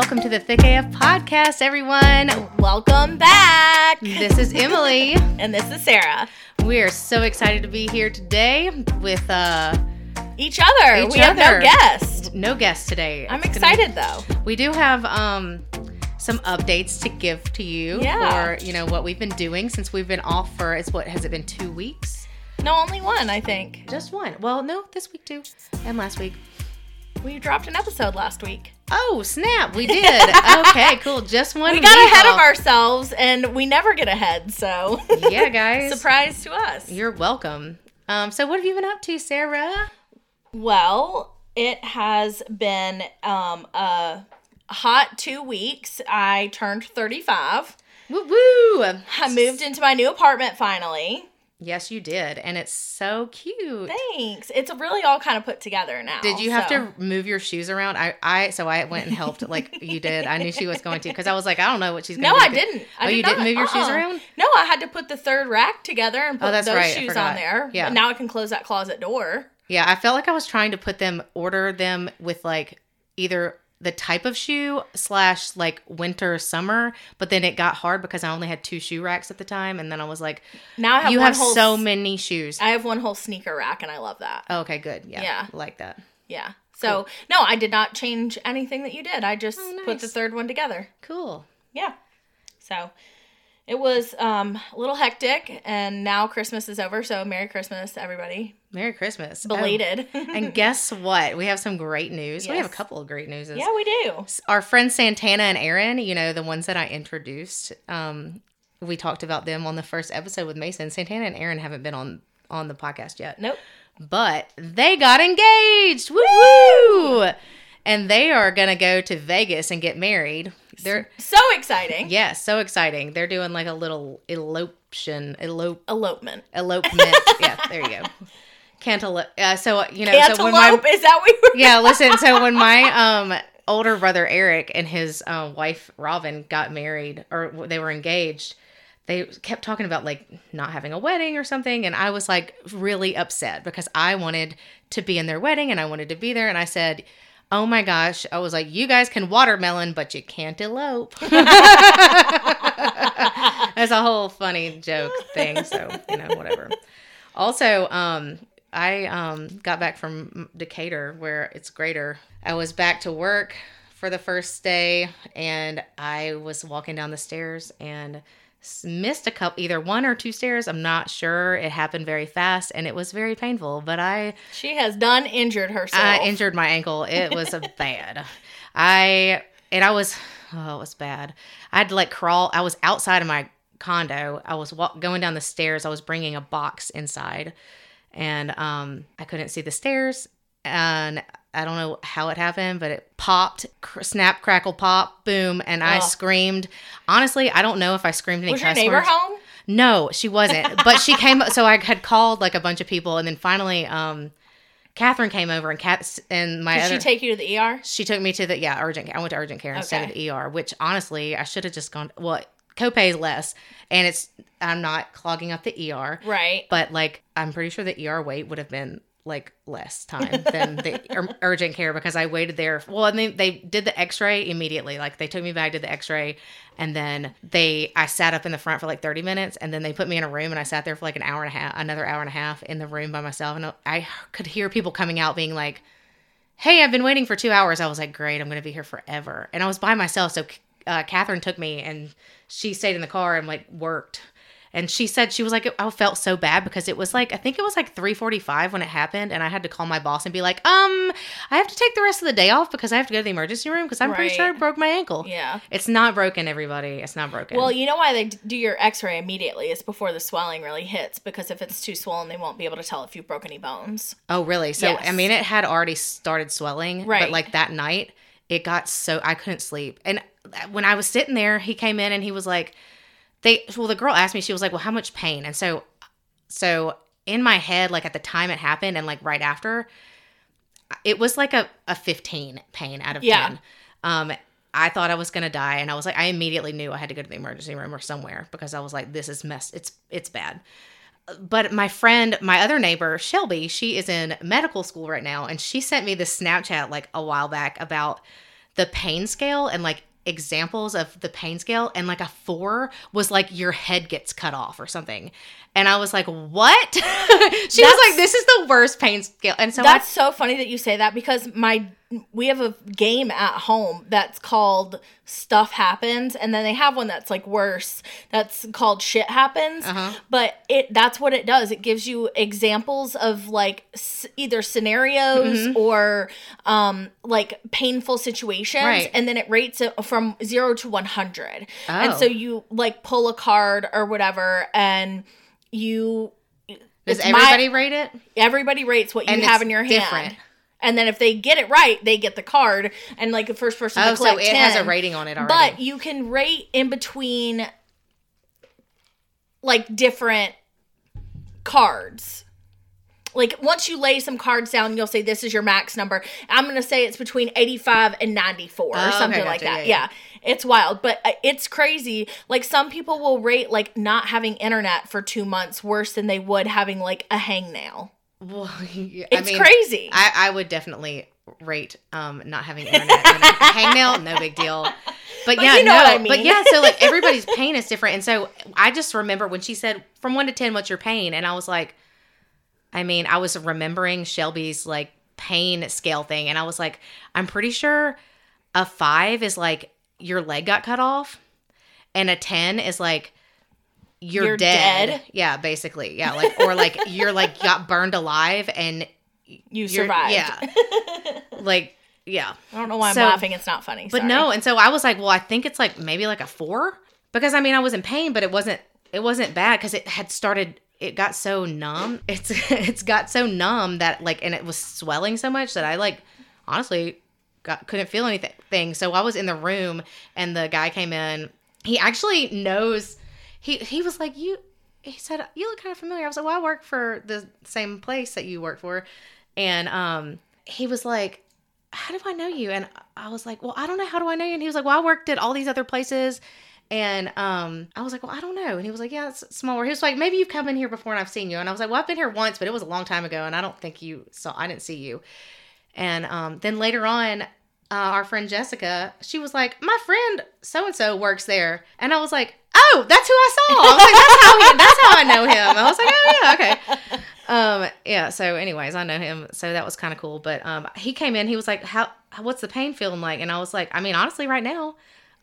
Welcome to the Thick AF podcast, everyone. Welcome back. This is Emily. and this is Sarah. We are so excited to be here today with uh Each other. Each we have no guest. no guest today. I'm It's gonna- excited though. we do have um some updates to give to you Yeah. for you know what we've been doing since we've been off for it's what has it been two weeks? No, only one, I think. Just one. Well, no, this week too, and last week. We dropped an episode last week. Oh snap! We did. okay, cool. Just one. We got ahead of ourselves and we never get ahead, so Yeah, guys. surprise to us. You're welcome. Um, so what have you been up to, Sarah? Well, it has been um a hot 2 weeks. I turned 35. Woo woo! I moved into my new apartment finally. Yes, you did, and it's so cute. Thanks. It's really all kind of put together now. Did you have so- to move your shoes around? I, I, so I went and helped, like you did. I knew she was going to because I was like, I don't know what she's. going to No, to I didn't. I oh, did you didn't move your shoes Uh-uh. around? No, I had to put the third rack together and oh, put Oh, those right. Shoes on there. Yeah. But now I can close that closet door. Yeah, I felt like I was trying to put them, order them with like either the type of shoe slash like winter summer, but then it got hard because I only had two shoe racks at the time, and then I was like, Now I have you have whole so many shoes. I have one whole sneaker rack and I love that. Oh, okay, good. Yeah, Yeah. like that. Yeah. So no, I did not change anything that you did. I just Oh, put the third one together. Cool. Yeah. So it was um, a little hectic, and now Christmas is over. So Merry Christmas, everybody! Merry Christmas. Oh, Belated. and guess what? We have some great news. We have a couple of great news. yeah, we do. Our friends Santana and Aaron, you know, the ones that I introduced, um, we talked about them on the first episode with Mason. Santana and Aaron haven't been on on the podcast yet. Nope. But they got engaged. Woo! And they are gonna go to Vegas and get married. They're So exciting. yeah, so exciting. They're doing like a little eloption, elope, Elopement. elopement. yeah, there you go. Cantaloupe. Uh, so you know, so when my is that what were yeah, listen. So when my um older brother Eric and his uh, wife Robin got married or they were engaged, they kept talking about like not having a wedding or something, and I was like really upset because I wanted to be in their wedding and I wanted to be there, and I said. Oh my gosh. I was like, you guys can watermelon, but you can't elope. That's a whole funny joke thing. So, you know, whatever. Also, um, I um, got back from Decatur where it's greater. I was back to work for the first day and I was walking down the stairs and missed a couple, either one or two stairs. I'm not sure. It happened very fast and it was very painful, but I She has done injured herself. I injured my ankle. It was bad. I and I was oh, it was bad. I had to like crawl. I was outside of my condo. I was walk, going down the stairs. I was bringing a box inside, and um, I couldn't see the stairs. And I don't know how it happened, but it popped, cr- snap, crackle, pop, boom, and I Ugh. screamed. Honestly, I don't know if I screamed any was your neighbor words. home? No, she wasn't. But she came. So I had called like a bunch of people, and then finally, um, Catherine came over, and Cat and my Did other. she take you to the ER? she took me to the yeah urgent. care. I went to urgent care instead of Okay. the ER, which honestly I should have just gone. Well, copay is less, and it's I'm not clogging up the ER, Right. but like I'm pretty sure the ER wait would have been like less time than the ur- urgent care because I waited there. Well, and they, they did the X-ray immediately. Like they took me back, did the X-ray, and then they I sat up in the front for like 30 minutes, and then they put me in a room, and I sat there for like an hour and a half, another hour and a half in the room by myself, and I could hear people coming out being like, "Hey, I've been waiting for two hours." I was like, "Great, I'm gonna be here forever," and I was by myself, so uh, Catherine took me, and she stayed in the car and like worked and she said she was like I felt so bad because it was like I think it was like 3:45 when it happened and I had to call my boss and be like, "Um, I have to take the rest of the day off because I have to go to the emergency room because I'm pretty sure I broke my ankle." Yeah. It's not broken everybody. It's not broken. Well, you know why they do your X-ray immediately? It's before the swelling really hits because if it's too swollen, they won't be able to tell if you broke any bones. oh, really? So I mean it had already started swelling, right but like that night it got so I couldn't sleep. And when I was sitting there, he came in and he was like they well the girl asked me she was like, "Well, how much pain?" And so so in my head like at the time it happened and like right after it was like a, a 15 pain out of Yeah. 10 um i thought i was gonna die and i was like i immediately knew i had to go to the emergency room or somewhere because i was like this is mess it's it's bad but my friend my other neighbor shelby she is in medical school right now and she sent me this snapchat like a while back about the pain scale and like examples of the pain scale and like a four was like your head gets cut off or something. And i was like what? She was like this is the worst pain scale. And so That's so funny that you say that because my we have a game at home that's called Stuff Happens and then they have one that's like worse that's called Shit Happens. Uh-huh. But it that's what it does. It gives you examples of like s- either scenarios Mm-hmm. or um like painful situations Right. and then it rates it from 0 to 100. And Oh. so you like pull a card or whatever and you does it's my- everybody rate it everybody rates what you And have in your hand. different. And then if they get it right, they get the card. And like the first person oh to so collect it has a rating on it already But you can rate in between like different cards. Like once you lay some cards down, you'll say this is your max number. I'm gonna say it's between 85 and 94 or Oh, okay, something like that. Yeah, Yeah, it's wild, but uh, it's crazy. Like some people will rate like not having internet for two months worse than they would having like a hangnail. Well, yeah, It's mean, crazy. I, I would definitely rate um not having internet hangnail no big deal. But, But yeah you know no what I but yeah so like everybody's pain is different. And so i just remember when she said from 1 to 10 what's your pain? And i was like i mean i was remembering shelby's like pain scale thing. And i was like i'm pretty sure a 5 is like your leg got cut off and a 10 is like you're, You're dead. dead. yeah basically yeah like or like you're like got burned alive and you survived. yeah like yeah I don't know why I'm laughing. It's not funny. but sorry. no and so i was like well i think it's like maybe like a four because i mean i was in pain but it wasn't it wasn't bad because it had started it got so numb it's it's got so numb that like and it was swelling so much that i like honestly got couldn't feel anything so i was in the room and the guy came in he actually knows he he was like you he said you look kind of familiar i was like well i work for the same place that you work for and um he was like how do I know you? And I was like, well, I don't know. How do I know you? And he was like, well, I worked at all these other places. And um, I was like, well, I don't know. And he was like, yeah, it's smaller. He was like, maybe you've come in here before and I've seen you. And I was like, well, I've been here once, but it was a long time ago. And I don't think you saw, I didn't see you. And um, then later on, uh, our friend Jessica, she was like, my friend so and so works there. And I was like, oh, that's who I saw. I was like, that's how, he, that's how I know him. I was like, oh, yeah, okay. Um, yeah. So, anyways, I know him. So that was kind of cool. But um, he came in. He was like, "How? What's the pain feeling like?" And I was like, "I mean, honestly, right now,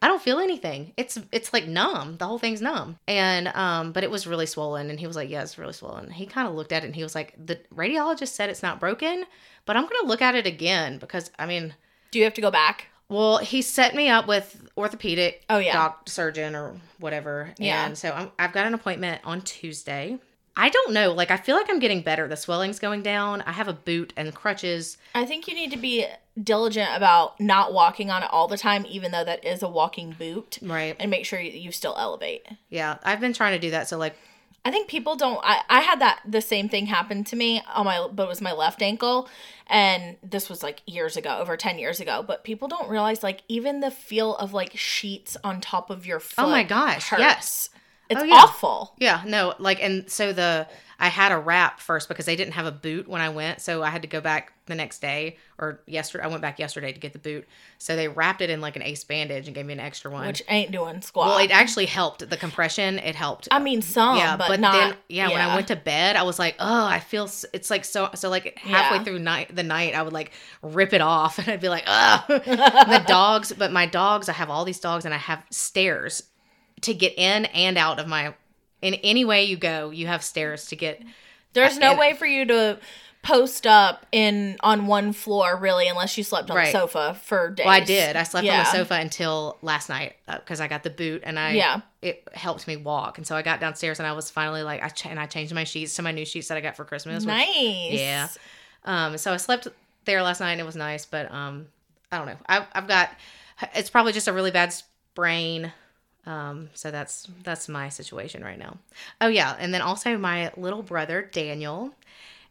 I don't feel anything. It's it's like numb. The whole thing's numb. And um, but it was really swollen. And he was like, "Yeah, it's really swollen." He kind of looked at it and he was like, "The radiologist said it's not broken, but I'm gonna look at it again because I mean." Do you have to go back? Well, he set me up with orthopedic Oh, yeah. doc surgeon or whatever. Yeah. And so I'm, I've got an appointment on Tuesday. I don't know. Like I feel like I'm getting better. The swelling's going down. I have a boot and crutches. I think you need to be diligent about not walking on it all the time, even though that is a walking boot, Right. and make sure you still elevate. Yeah. I've been trying to do that. So like I think people don't. I, I had that the same thing happen to me on my, but it was my left ankle, and this was like years ago, over ten years ago. But people don't realize like even the feel of like sheets on top of your foot. Oh my gosh, hurts. yes. It's Oh, yeah. awful. Yeah, no, like and so the I had a wrap first because they didn't have a boot when I went, so I had to go back the next day or yesterday. I went back yesterday to get the boot, so they wrapped it in like an ace bandage and gave me an extra one. Which ain't doing squat. well, it actually helped the compression. It helped. I mean, some, yeah, but, but, not. then yeah, when I went to bed, I was like, oh, I feel it's like so so like halfway Yeah. through night the night, I would like rip it off and I'd be like, oh, the dogs. But my dogs, I have all these dogs, and I have stairs to get in and out of my. In any way you go, you have stairs to get. There's no way for you to post up in on one floor really unless you slept on Right. the sofa for days. Well, I did. I slept on the sofa until last night because I got the boot and I Yeah. it helped me walk. And so I got downstairs and I was finally like I ch- and I changed my sheets to my new sheets that I got for Christmas. which- Nice. Yeah. Um, so I slept there last night and it was nice, but um, I don't know. I, I've got it's probably just a really bad sprain. Um, so that's that's my situation right now. Oh yeah, and then also my little brother Daniel,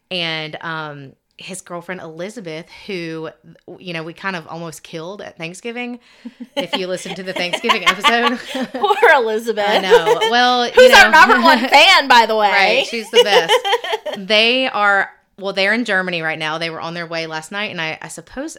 and um, his girlfriend Elizabeth, who you know we kind of almost killed at Thanksgiving. if you listen to the Thanksgiving episode, Poor Elizabeth. I know. Well, you Who's know, our number one fan, by the way? Right, she's the best. they are well, they're in Germany right now. They were on their way last night, and I, I suppose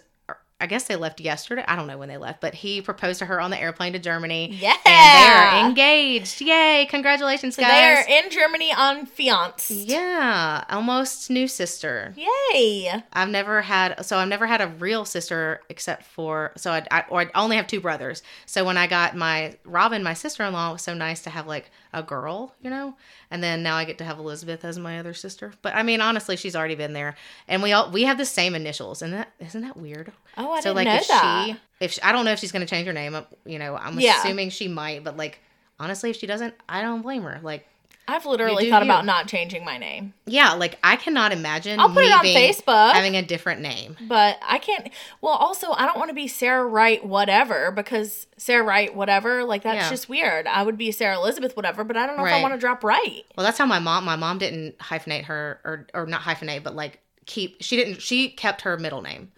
I guess they left yesterday. I don't know when they left, but he proposed to her on the airplane to Germany. Yeah. And they're engaged. Yay. Congratulations, So guys. they are in Germany on fiance. yeah. Almost new sister. Yay. I've never had, so I've never had a real sister except for, so I, I or I only have two brothers. So when I got my Robin, my sister in law, it was so nice to have like a girl, you know? And then now I get to have Elizabeth as my other sister. But I mean, honestly, she's already been there. And we all, we have the same initials. And that, isn't that weird? Oh, I so didn't like know if that. she, if she, I don't know if she's going to change her name, you know, I'm Yeah. assuming she might, but like, honestly, if she doesn't, I don't blame her. Like, I've literally thought you. about not changing my name, yeah, like I cannot imagine I'll put it on Facebook. having a different name. but I can't. Well, also, I don't want to be Sarah Wright whatever because Sarah Wright whatever, like that's Yeah. just weird. I would be Sarah Elizabeth whatever, but I don't know if I want to drop Wright. Well, that's how my mom. My mom didn't hyphenate her, or or not hyphenate, but like keep. She didn't. She kept her middle name,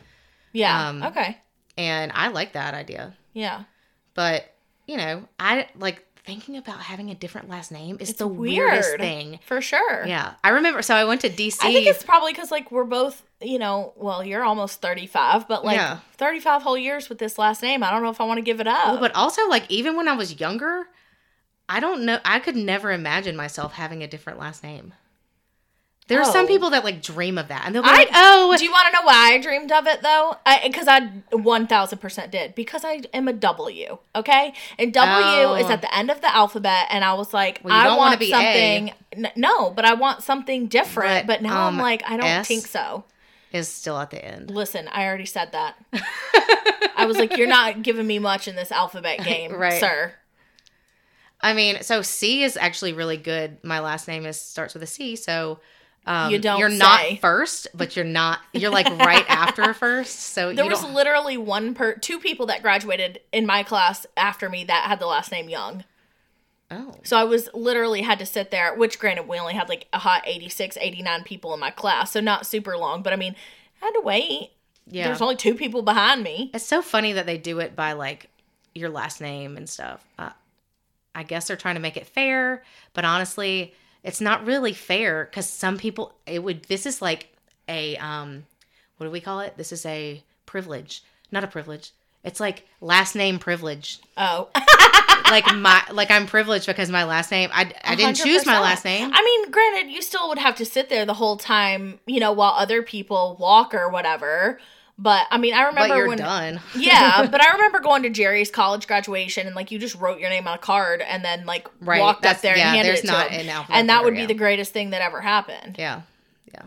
Yeah. Um, okay. and I like that idea. Yeah. But you know, I like thinking about having a different last name is It's the weirdest thing. For sure. Yeah, I remember. So I went to DC. I think it's probably because like we're both, you know, well, you're almost 35, but like Yeah. 35 whole years with this last name. I don't know if I want to give it up. Well, but also like even when I was younger, I don't know. I could never imagine myself having a different last name. There are some Oh. people that like dream of that, and they'll be I- like, "Oh, Do you want to know why I dreamed of it though? Because I, 1000% did. Because I am a W, okay? And W Oh. is at the end of the alphabet. And I was like, Well, I be something. N- no, but I want something different. But, But, now um, I'm like, I don't S? think so. is still at the end." Listen, I already said that. I was like, you're not giving me much in this alphabet game, Right. sir. I mean, so C is actually really good. My last name is starts with a C, so um, You don't You're not first, but you're not. You're like right after first. So There was literally one per two people that graduated in my class after me that had the last name Young. oh, So I was literally had to sit there, which granted we only had like a hot 86, 89 people in my class, so not super long, but I mean, I had to wait. yeah. There's only two people behind me. It's so funny that they do it by like your last name and stuff. Uh, I guess they're trying to make it fair, but honestly, it's not really fair because some people it would. This is like a um, what do we call it? This is a privilege, not a privilege. It's like last name privilege. Oh, like my like I'm privileged because my last name. I I didn't choose my last name. I mean, granted, you still would have to sit there the whole time, you know, while other people walk or whatever. But I mean, I But remember you're when. done. yeah, but I remember going to Jerry's college graduation and like you just wrote your name on a card and then like Right, walked that's- up there yeah, and handed it to him. an And that would be yeah. the greatest thing that ever happened. Yeah. Yeah.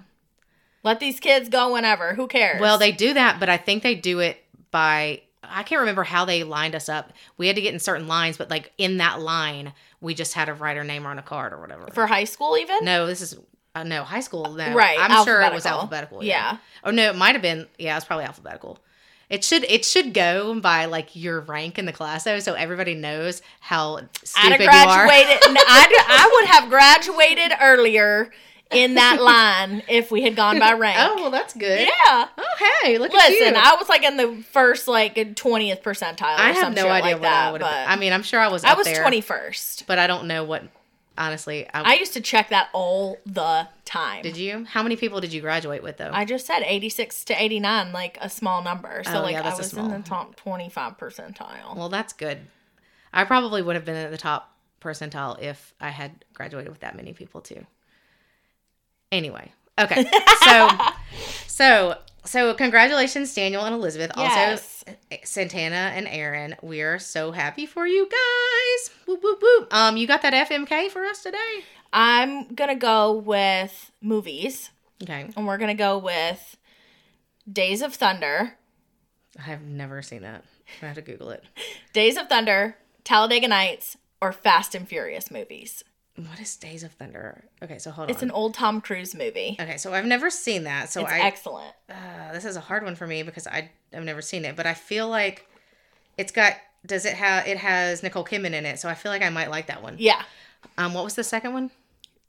Let these kids go whenever. Who cares? Well, they do that, but I think they do it by I can't remember how they lined us up. We had to get in certain lines, but like in that line, we just had to write our name on a card or whatever. for high school even. no, this is uh, no high school. No, Right, I'm sure it was alphabetical. alphabetical. Yeah. Oh no, it might have been. Yeah, it's probably alphabetical. It should it should go by like your rank in the class though, so everybody knows how I'd stupid have you are. graduated. n- I'd, I would have graduated earlier in that line if we had gone by rank. Oh well, that's good. yeah. Oh hey, look at you. Listen, I was like in the first like twentieth percentile. Or I have no idea like what that, I would. I mean, I'm sure I was. I was twenty first. but I don't know what. Honestly, I, I used to check that all the time. did you? How many people did you graduate with though? I just said eighty six to eighty nine, like a small number. So Oh, like yeah, I was in the top twenty five percentile. well, that's good. I probably would have been in the top percentile if I had graduated with that many people too. Anyway, okay, so so so congratulations, Daniel and Elizabeth. Yes. Also, Santana and Aaron. We are so happy for you guys. Whoop whoop whoop. Um, you got that FMK for us today? I'm gonna go with movies, Okay, and we're gonna go with Days of Thunder. I have never seen that. I have to Google it. Days of Thunder, Talladega Nights, or Fast and Furious movies. What is Days of Thunder? Okay, so hold It's on. It's an old Tom Cruise movie. okay, so I've never seen that. So it's I excellent. uh, this is a hard one for me because I I've never seen it, but I feel like it's got. Does it have? It has Nicole Kidman in it, so I feel like I might like that one. Yeah, Um, what was the second one?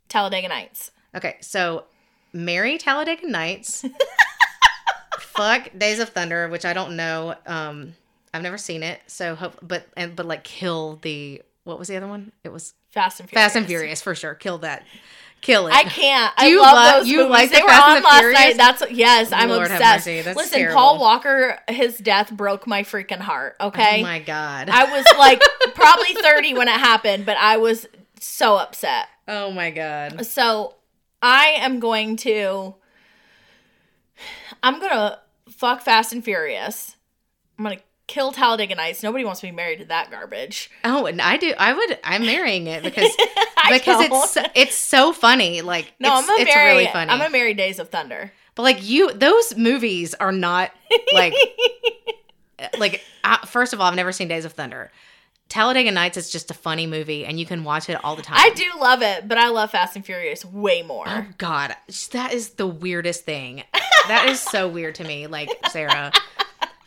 Talladega Nights. Okay, so marry Talladega Nights. Fuck Days of Thunder, which I don't know. Um, I've never seen it, so hope. But and but like kill the what was the other one? It was Fast and Furious. Fast and Furious for sure. Kill that. Kill it. I can't. Do I you love lo- those you movies. like they the were Fast and on last Furious? night. That's yes, I'm Lord obsessed. Listen, terrible. Paul Walker, his death broke my freaking heart. Oh okay, Oh my god. I was like probably 30 when it happened, but I was so upset. oh my god. So I am going to. I'm gonna fuck Fast and Furious. I'm gonna kill Talladega Nights. Nobody wants to be married to that garbage. Oh, and I do. I would. I'm marrying it because because don't. it's so, it's so funny. Like no, it's, I'm it's marry. really funny. I'm gonna marry Days of Thunder. but like you, those movies are not like like. I, first of all, I've never seen Days of Thunder. Talladega Nights is just a funny movie, and you can watch it all the time. I do love it, but I love Fast and Furious way more. Oh God, that is the weirdest thing. That is so weird to me. Like Sarah,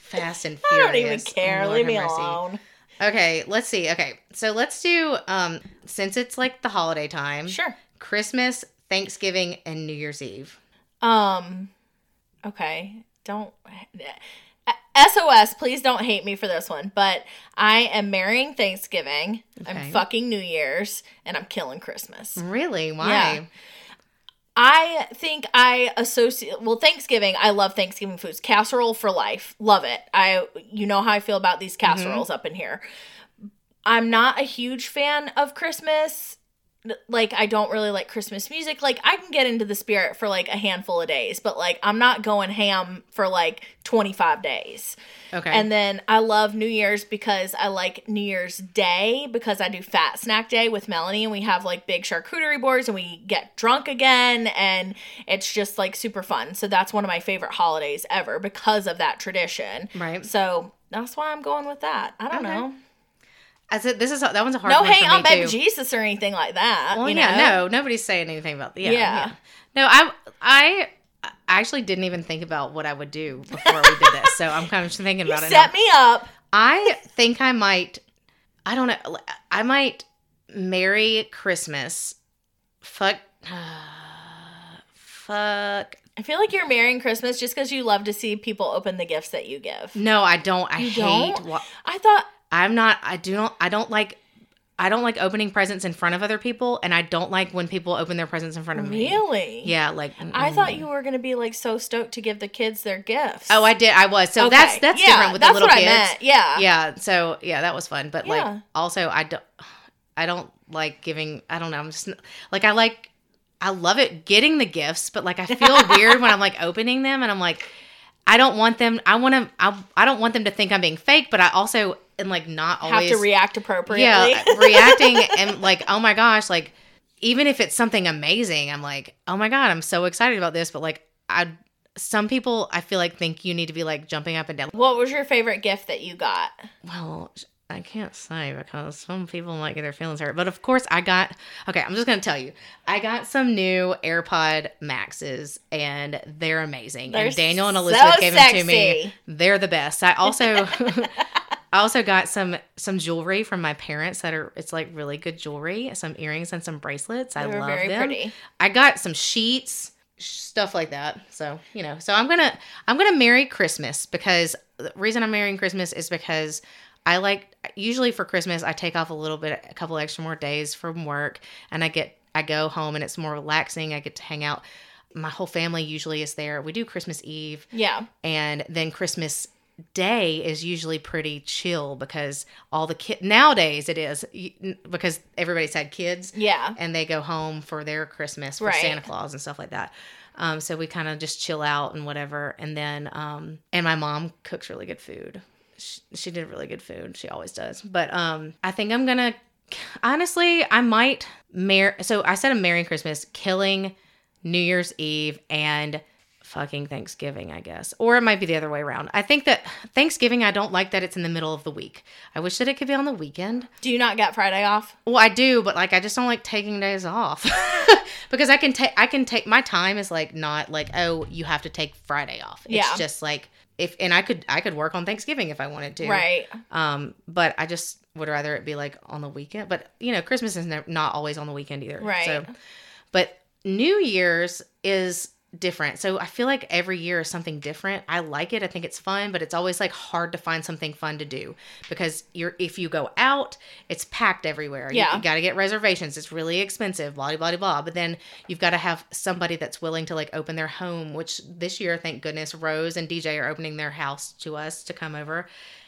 Fast and Furious. I don't even care. Lord Leave me mercy. alone. Okay, let's see. Okay, so let's do um since it's like the holiday time, Sure. Christmas, Thanksgiving, and New Year's Eve. Um. Okay. Don't. SOS, please don't hate me for this one, but I am marrying Thanksgiving. Okay. I'm fucking New Year's, and I'm killing Christmas. Really? Why? Yeah. I think I associate well Thanksgiving. I love Thanksgiving foods. Casserole for life. Love it. I you know how I feel about these mm-hmm. casseroles up in here. I'm not a huge fan of Christmas. Like I don't really like Christmas music. Like I can get into the spirit for like a handful of days, but like I'm not going ham for like 25 days. Okay. And then I love New Year's because I like New Year's Day because I do Fat Snack Day with Melanie and we have like big charcuterie boards and we get drunk again and it's just like super fun. So that's one of my favorite holidays ever because of that tradition. right. So that's why I'm going with that. I don't Okay. know. I said this is that one's a hard No one hate for me on baby too. Jesus or anything like that. Well, you yeah, know? no, nobody's saying anything about yeah, Yeah. yeah. No, I I I actually didn't even think about what I would do before we did this, so I'm kind of thinking about it. set now. me up. I think I might. I don't know. I might marry Christmas. Fuck. fuck. I feel like you're marrying Christmas just because you love to see people open the gifts that you give. No, I don't. I You hate. don't? Wa- I thought I'm not. I do not. I don't like. I don't like opening presents in front of other people, and I don't like when people open their presents in front of me. really. Yeah, like I mm. thought you were gonna be like so stoked to give the kids their gifts. Oh, I did. I was. So Okay. that's that's Yeah, different with that's the little what kids. I meant. Yeah. Yeah. So yeah, that was fun. But Yeah. like also, I don't. I don't like giving. I don't know. I'm just like I like. I love it getting the gifts, but like I feel weird when I'm like opening them, and I'm like, I don't want them. I want to. I, I don't want them to think I'm being fake, but I also am like not always Have to react appropriately. yeah reacting and like oh my gosh like even if it's something amazing i'm like oh my god i'm so excited about this but like i some people i feel like think you need to be like jumping up and down what was your favorite gift that you got? well i can't say because some people might get their feelings hurt but of course i got okay i'm just gonna tell you i got some new airpod maxes and they're amazing They're and daniel and so elizabeth gave them to me they're the best i also I also got some some jewelry from my parents that are it's like really good jewelry, some earrings and some bracelets. I They were love very them. pretty. I got some sheets, stuff like that. So, you know, so I'm going to I'm going to marry Christmas because the reason I'm marrying Christmas is because I like usually for Christmas I take off a little bit a couple extra more days from work and I get I go home and it's more relaxing. I get to hang out. My whole family usually is there. We do Christmas Eve Yeah. and then Christmas Day is usually pretty chill because all the kid nowadays it is because everybody's had kids Yeah. and they go home for their Christmas for Right. Santa Claus and stuff like that. Um, so we kind of just chill out and whatever. And then, um, and my mom cooks really good food. She, she did really good food. She always does. But um, I think I'm gonna honestly, I might marry. So I said a Merry Christmas, killing New Year's Eve, and fucking Thanksgiving, I guess. Or it might be the other way around. I think that Thanksgiving, I don't like that it's in the middle of the week. I wish that it could be on the weekend. Do you not get Friday off? Well, I do, but like I just don't like taking days off because I can take I can take my time is like not like oh you have to take Friday off. It's Yeah. just like if and I could I could work on Thanksgiving if I wanted to. Right. Um, but I just would rather it be like on the weekend. But you know, Christmas is ne- not always on the weekend either. Right. So, but New Year's is different. So I feel like every year is something different. I like it. I think it's fun, but it's always like hard to find something fun to do because you're if you go out, it's packed everywhere. You- Yeah. You, got to get reservations. It's really expensive, blah blah blah. But then you've got to have somebody that's willing to like open their home, which this year, thank goodness, Rose and DJ are opening their house to us to come over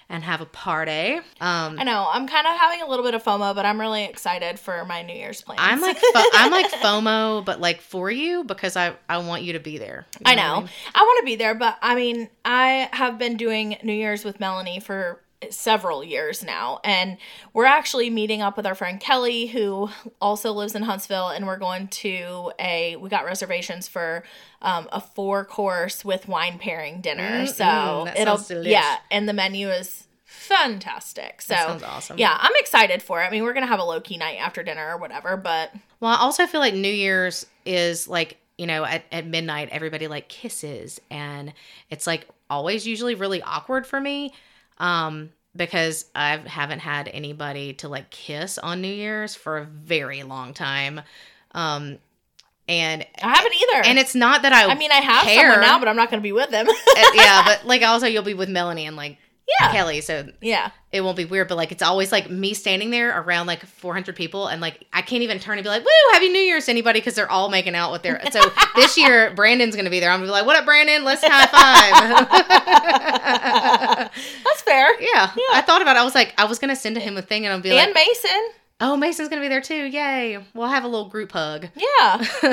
and have a party. Um I know. I'm kind of having a little bit of FOMO, but I'm really excited for my New Year's plans. I'm like fo- I'm like FOMO, but like for you because I I want you to be there. You I what know. mean? I want to be there, but I mean, I have been doing New Year's with Melanie for several years now, and we're actually meeting up with our friend Kelly, who also lives in Huntsville, and we're going to a. We got reservations for um, a four course with wine pairing dinner. so Mm-mm, that it'll yeah, and the menu is fantastic. So That sounds awesome. yeah, I'm excited for it. I mean, we're gonna have a low key night after dinner or whatever, but Well, I also feel like New Year's is like, you know, at, at midnight, everybody like kisses. And it's like always usually really awkward for me um, because I haven't had anybody to like kiss on New Year's for a very long time. Um, and I haven't either. and it's not that I, I mean, I have care. someone now, but I'm not gonna be with them. uh, yeah, but like also you'll be with Melanie and like yeah, Kelly, so yeah. it won't be weird. But like it's always like me standing there around like 400 people, and like I can't even turn and be like, "Woo, Happy New Year's" to anybody because they're all making out with their. So this year Brandon's gonna be there. I'm gonna be like, "What up, Brandon? Let's high five." That's fair. yeah, I thought about. it. I was like, I was gonna send to him a thing, and I'll be and like, and Mason. "Oh, Mason's gonna be there too! Yay! We'll have a little group hug." Yeah.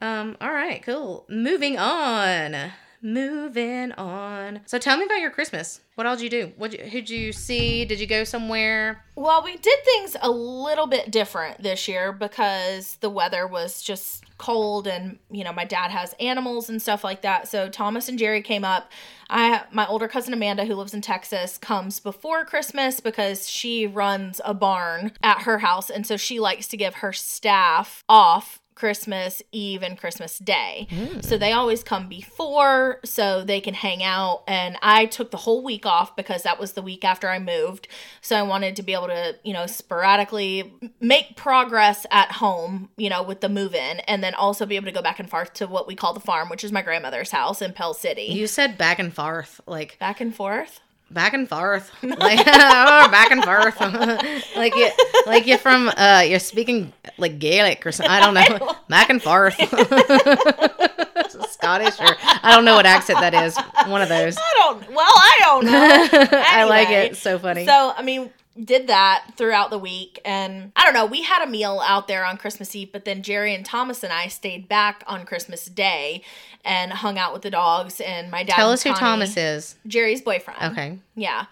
um. All right. Cool. Moving on. Moving on. So tell me about your Christmas. What all did you do? What who'd you see? Did you go somewhere? Well, we did things a little bit different this year because the weather was just cold and you know my dad has animals and stuff like that. So Thomas and Jerry came up. I my older cousin Amanda who lives in Texas comes before Christmas because she runs a barn at her house and so she likes to give her staff off Christmas Eve and Christmas Day. Mm. So they always come before so they can hang out. And I took the whole week off because that was the week after I moved. So I wanted to be able to, you know, sporadically make progress at home, you know, with the move in, and then also be able to go back and forth to what we call the farm, which is my grandmother's house in Pell City. You said back and forth, like back and forth. Back and forth, like oh, back and forth, like you, like you're from, uh, you're speaking like Gaelic or something. I don't know, back and forth, Scottish or I don't know what accent that is. One of those. I don't, well, I don't know. I like Anyway, it. So funny. So, I mean, did that throughout the week. And I don't know, we had a meal out there on Christmas Eve, but then Jerry and Thomas and I stayed back on Christmas Day and hung out with the dogs. And my dad. Tell and us who Thomas is. Jerry's boyfriend. Okay. Yeah.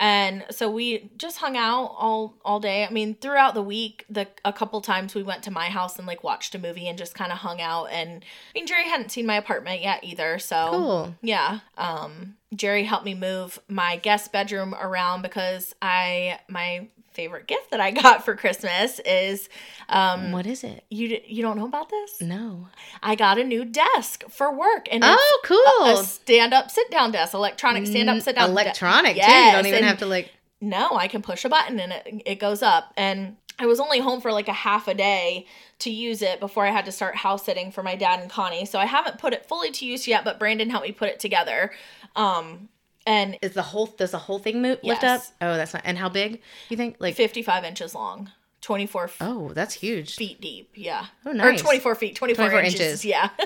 And so we just hung out all all day. I mean, throughout the week, the a couple times we went to my house and like watched a movie and just kind of hung out. And I mean, Jerry hadn't seen my apartment yet either, so Cool. yeah. Um, Jerry helped me move my guest bedroom around because I my favorite gift that I got for Christmas is um What is it? you you don't know about this? No. I got a new desk for work and it's Oh, cool. a stand up sit down desk, electronic stand up sit down Electronic too. You don't even have to like. no, I can push a button and it, it goes up. And I was only home for like a half a day to use it before I had to start house sitting for my dad and Connie. So I haven't put it fully to use yet, but Brandon helped me put it together. Um, and Is the whole does the whole thing move, lift up? Oh, that's not. And how big? You think like? 55 inches long, 24 f- Oh, that's huge. feet deep. Yeah. Oh, nice. Or 24 feet, 24, 24 inches. inches. Yeah.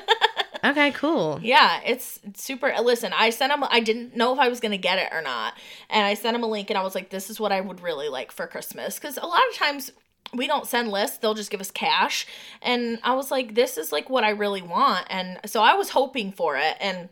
Okay, cool. Yeah, it's super. Listen, I sent him. I didn't know if I was gonna get it or not, and I sent him a link, and I was like, "This is what I would really like for Christmas," because a lot of times we don't send lists; they'll just give us cash, and I was like, "This is like what I really want," and so I was hoping for it, and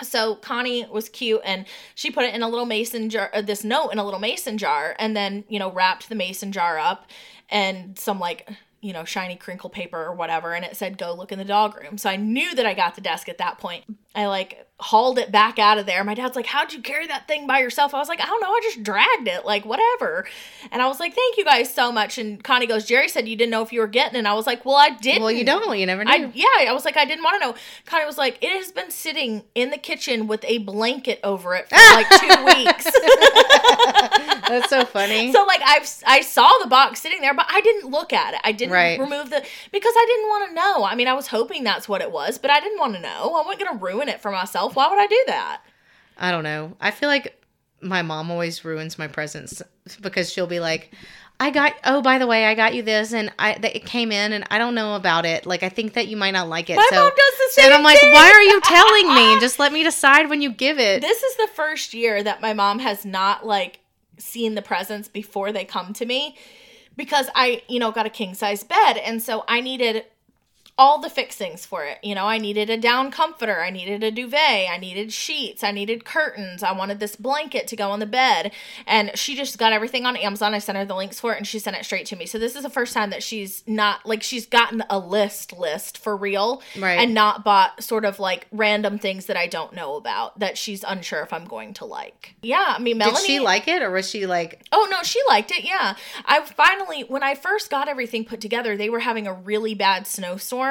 so Connie was cute and she put it in a little mason jar, uh, this note in a little mason jar, and then, you know, wrapped the mason jar up and some like, you know, shiny crinkle paper or whatever. And it said, go look in the dog room. So I knew that I got the desk at that point. I like hauled it back out of there. My dad's like, How'd you carry that thing by yourself? I was like, I don't know. I just dragged it, like, whatever. And I was like, Thank you guys so much. And Connie goes, Jerry said you didn't know if you were getting it. And I was like, Well, I didn't. Well, you don't. You never know. I yeah, I was like, I didn't want to know. Connie was like, it has been sitting in the kitchen with a blanket over it for like two weeks. That's so funny. so like I've I saw the box sitting there, but but I didn't look at it. I didn't Right. remove the because I didn't want to know. I mean, I was hoping that's what it was, but I didn't want to know. I wasn't going to ruin it for myself. Why would I do that? I don't know. I feel like my mom always ruins my presents because she'll be like, "I got oh by the way, I got you this and I that it came in and I don't know about it. Like I think that you might not like it." My so mom does the same and I'm like, thing. "Why are you telling me? Just let me decide when you give it." This is the first year that my mom has not like seen the presents before they come to me because I, you know, got a king size bed and so I needed all the fixings for it. You know, I needed a down comforter, I needed a duvet, I needed sheets, I needed curtains, I wanted this blanket to go on the bed. And she just got everything on Amazon. I sent her the links for it and she sent it straight to me. So this is the first time that she's not like she's gotten a list list for real Right. and not bought sort of like random things that I don't know about that she's unsure if I'm going to like. Yeah, I mean Melanie Did she like it or was she like, Oh no, she liked it. Yeah. I finally when I first got everything put together, they were having a really bad snowstorm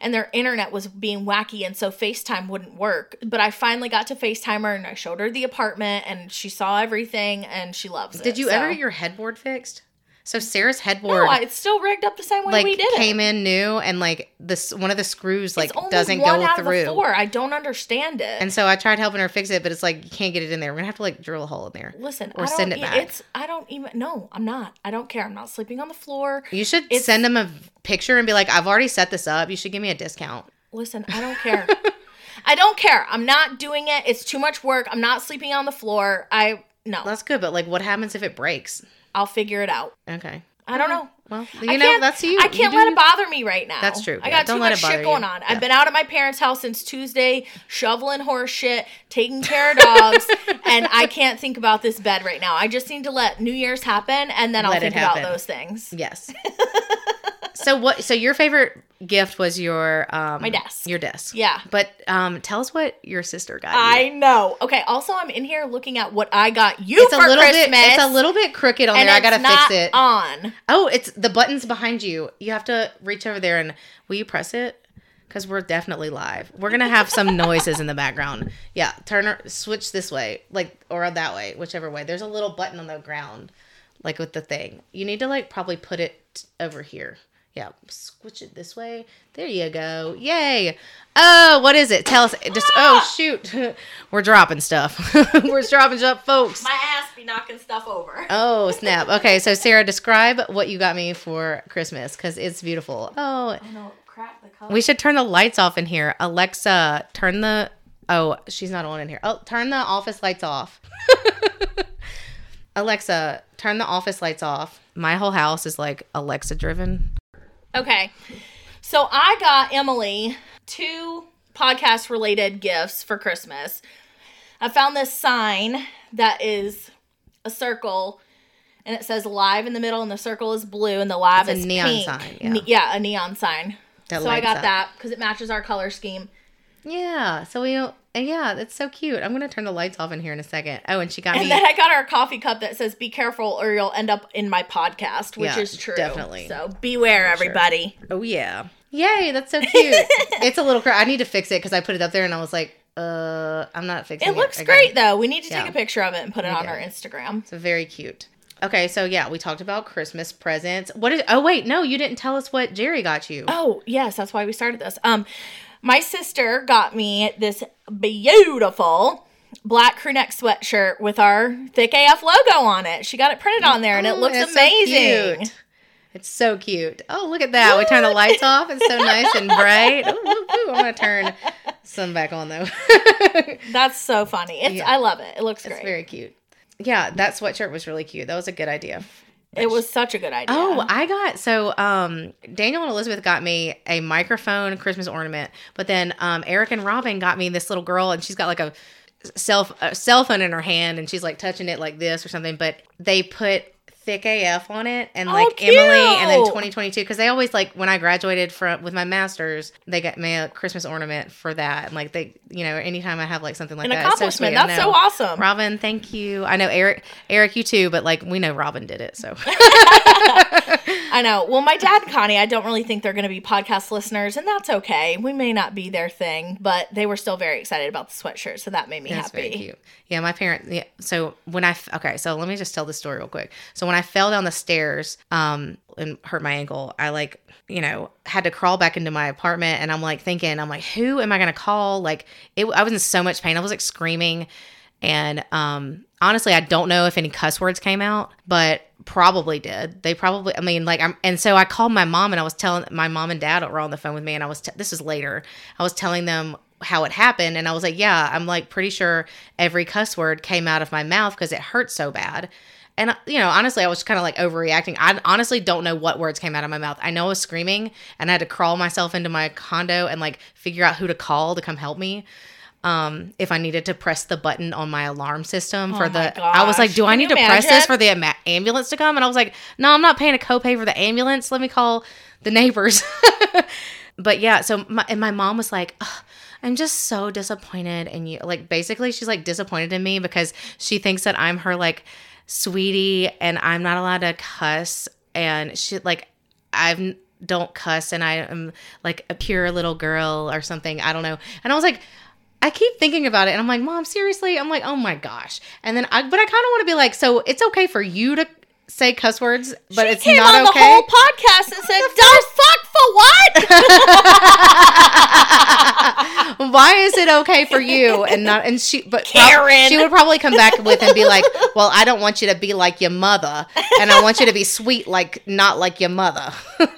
and their internet was being wacky and so FaceTime wouldn't work. But I finally got to FaceTime her and I showed her the apartment and she saw everything and she loves it. did you so- ever get your headboard fixed? So Sarah's headboard No, it's still rigged up the same way like we did it. came in new and like this one of the screws like it's only doesn't one go of the through. four. I don't understand it. And so I tried helping her fix it, but it's like you can't get it in there. We're gonna have to like drill a hole in there. Listen, or I don't, send it back. It's I don't even no, I'm not. I don't care. I'm not sleeping on the floor. You should It's- send them a picture and be like, "I've already set this up. You should give me a discount." Listen, I don't care. I don't care. I'm not doing it. It's too much work. I'm not sleeping on the floor. I no. That's good, but like, what happens if it breaks? I'll figure it out. Okay. I don't know. Well, I you know, that's you. I can't do let it bother me right now. That's true. I Yeah, got don't too much shit going you. on. Yeah. I've been out at my parents' house since Tuesday, shoveling horse shit, taking care of dogs, and I can't think about this bed right now. I just need to let New Year's happen, and then I'll think about those things. Yes. so what? So your favorite gift was your um My desk. Your desk. Yeah. But um, tell us what your sister got. you. I know. Okay. Also, I'm in here looking at what I got you It's a for little Christmas. bit. It's a little bit crooked on there. I gotta fix it. on. Oh, it's the buttons behind you. You have to reach over there and will you press it? Because we're definitely live. We're gonna have some noises in the background. Yeah, turn or switch this way, like or that way, whichever way. There's a little button on the ground, like with the thing. You need to like probably put it over here. Yeah, switch it this way. There you go. Yay! Oh, what is it? Tell us. Just oh ah! shoot, we're dropping stuff. we're dropping stuff, folks. My ass be knocking stuff over. Oh snap! Okay, so Sarah, describe what you got me for Christmas because it's beautiful. Oh, no, crap the color. we should turn the lights off in here. Alexa, turn the. Oh, she's not on in here. Oh, turn the office lights off. Alexa, turn the office lights off. My whole house is like Alexa driven. Okay. So I got Emily two podcast related gifts for Christmas. I found this sign that is a circle and it says live in the middle and the circle is blue and the live It's a is neon pink. sign, yeah. Ne- yeah, a neon sign. That so I got up. that because it matches our color scheme. Yeah. So we. And yeah, that's so cute. I'm gonna turn the lights off in here in a second. Oh, and she got And me. then I got her a coffee cup that says "Be careful, or you'll end up in my podcast," which Yeah, is true. definitely. So beware, everybody. Oh yeah. Yay, that's so cute. it's a little cr- I need to fix it because I put it up there and I was like, uh, I'm not fixing it. It looks gotta- great though. We need to Yeah. take a picture of it and put it on do. our Instagram. It's very cute. Okay, so yeah, we talked about Christmas presents. What is oh wait, no, you didn't tell us what Jerry got you. Oh, yes, that's why we started this. Um my sister got me this beautiful black crew neck sweatshirt with our thick AF logo on it. She got it printed on there and it Oh, looks it's so amazing. cute. It's so cute. Oh, look at that. We turn the lights off. It's so nice and bright. Ooh, ooh, ooh. I'm going to turn some back on though. That's so funny. It's Yeah. I love it. It looks it's great. very cute. Yeah, that sweatshirt was really cute. That was a good idea. It was such a good idea. Oh, I got so um Daniel and Elizabeth got me a microphone Christmas ornament, but then um Eric and Robin got me this little girl and she's got like a cell a cell phone in her hand and she's like touching it like this or something, but they put thick AF on it and oh, like Oh, Emily and then 2022 because they always like when I graduated from with my masters they got me a Christmas ornament for that and like they you know anytime I have like something like An that it's so accomplishment. That's so awesome. Robin, thank you. I know Eric, Eric, you too, but like we know Robin did it, so I know. Well, my dad and Connie, I don't really think they're going to be podcast listeners, and that's okay. We may not be their thing, but they were still very excited about the sweatshirt, so that made me That's happy. Yeah, my parents. Yeah, so when I okay, so let me just tell this story real quick. So when when I fell down the stairs um and hurt my ankle, I like you know had to crawl back into my apartment, and I'm like thinking, I'm like, who am I gonna call? Like it, I was in so much pain. I was like screaming, and um honestly, I don't know if any cuss words came out, but probably did. They probably, I mean, like, I'm, and so I called my mom and I was telling my mom and dad were on the phone with me, and I was, t- this is later, I was telling them how it happened, and I was like, yeah, I'm like pretty sure every cuss word came out of my mouth because it hurt so bad. And uh, you know, honestly, I was kind of like overreacting. I honestly don't know what words came out of my mouth. I know I was screaming, and I had to crawl myself into my condo and like figure out who to call to come help me um, if I needed to press the button on my alarm system for Oh my the. I was like, do I need to press this for the ambulance to come? And I was like, no, I'm not paying a copay for the ambulance. Let me call the neighbors. but yeah, so my, and my mom was like, I'm just so disappointed in you. Like, basically, she's like disappointed in me because she thinks that I'm her like sweetie and I'm not allowed to cuss. And she like, I've don't cuss and I am like a pure little girl or something. I don't know. And I was like, I keep thinking about it and I'm like, Mom, seriously? I'm like, oh my gosh. And then I, but I kind of want to be like, so it's okay for you to say cuss words, but she it's came not on okay. the whole podcast and said, "Don't fuck what?" Why is it okay for you and not? And she, but prob- Karen. she would probably come back with and be like, "Well, I don't want you to be like your mother, and I want you to be sweet, like not like your mother."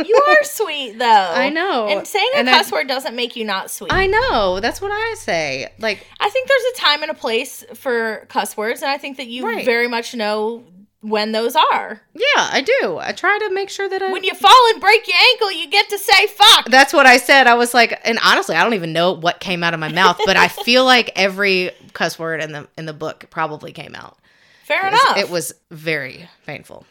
you are sweet though. I know. And saying a And I- cuss word doesn't make you not sweet. I know. That's what I say. Like, I think there's a time and a place for cuss words, and I think that you Right. very much know when those are. yeah, I do. I try to make sure that I. When you fall and break your ankle, you get to say fuck. that's what I said. I was like, and honestly, I don't even know what came out of my mouth, but I feel like every cuss word in the in the book probably came out. Fair enough. It was very painful.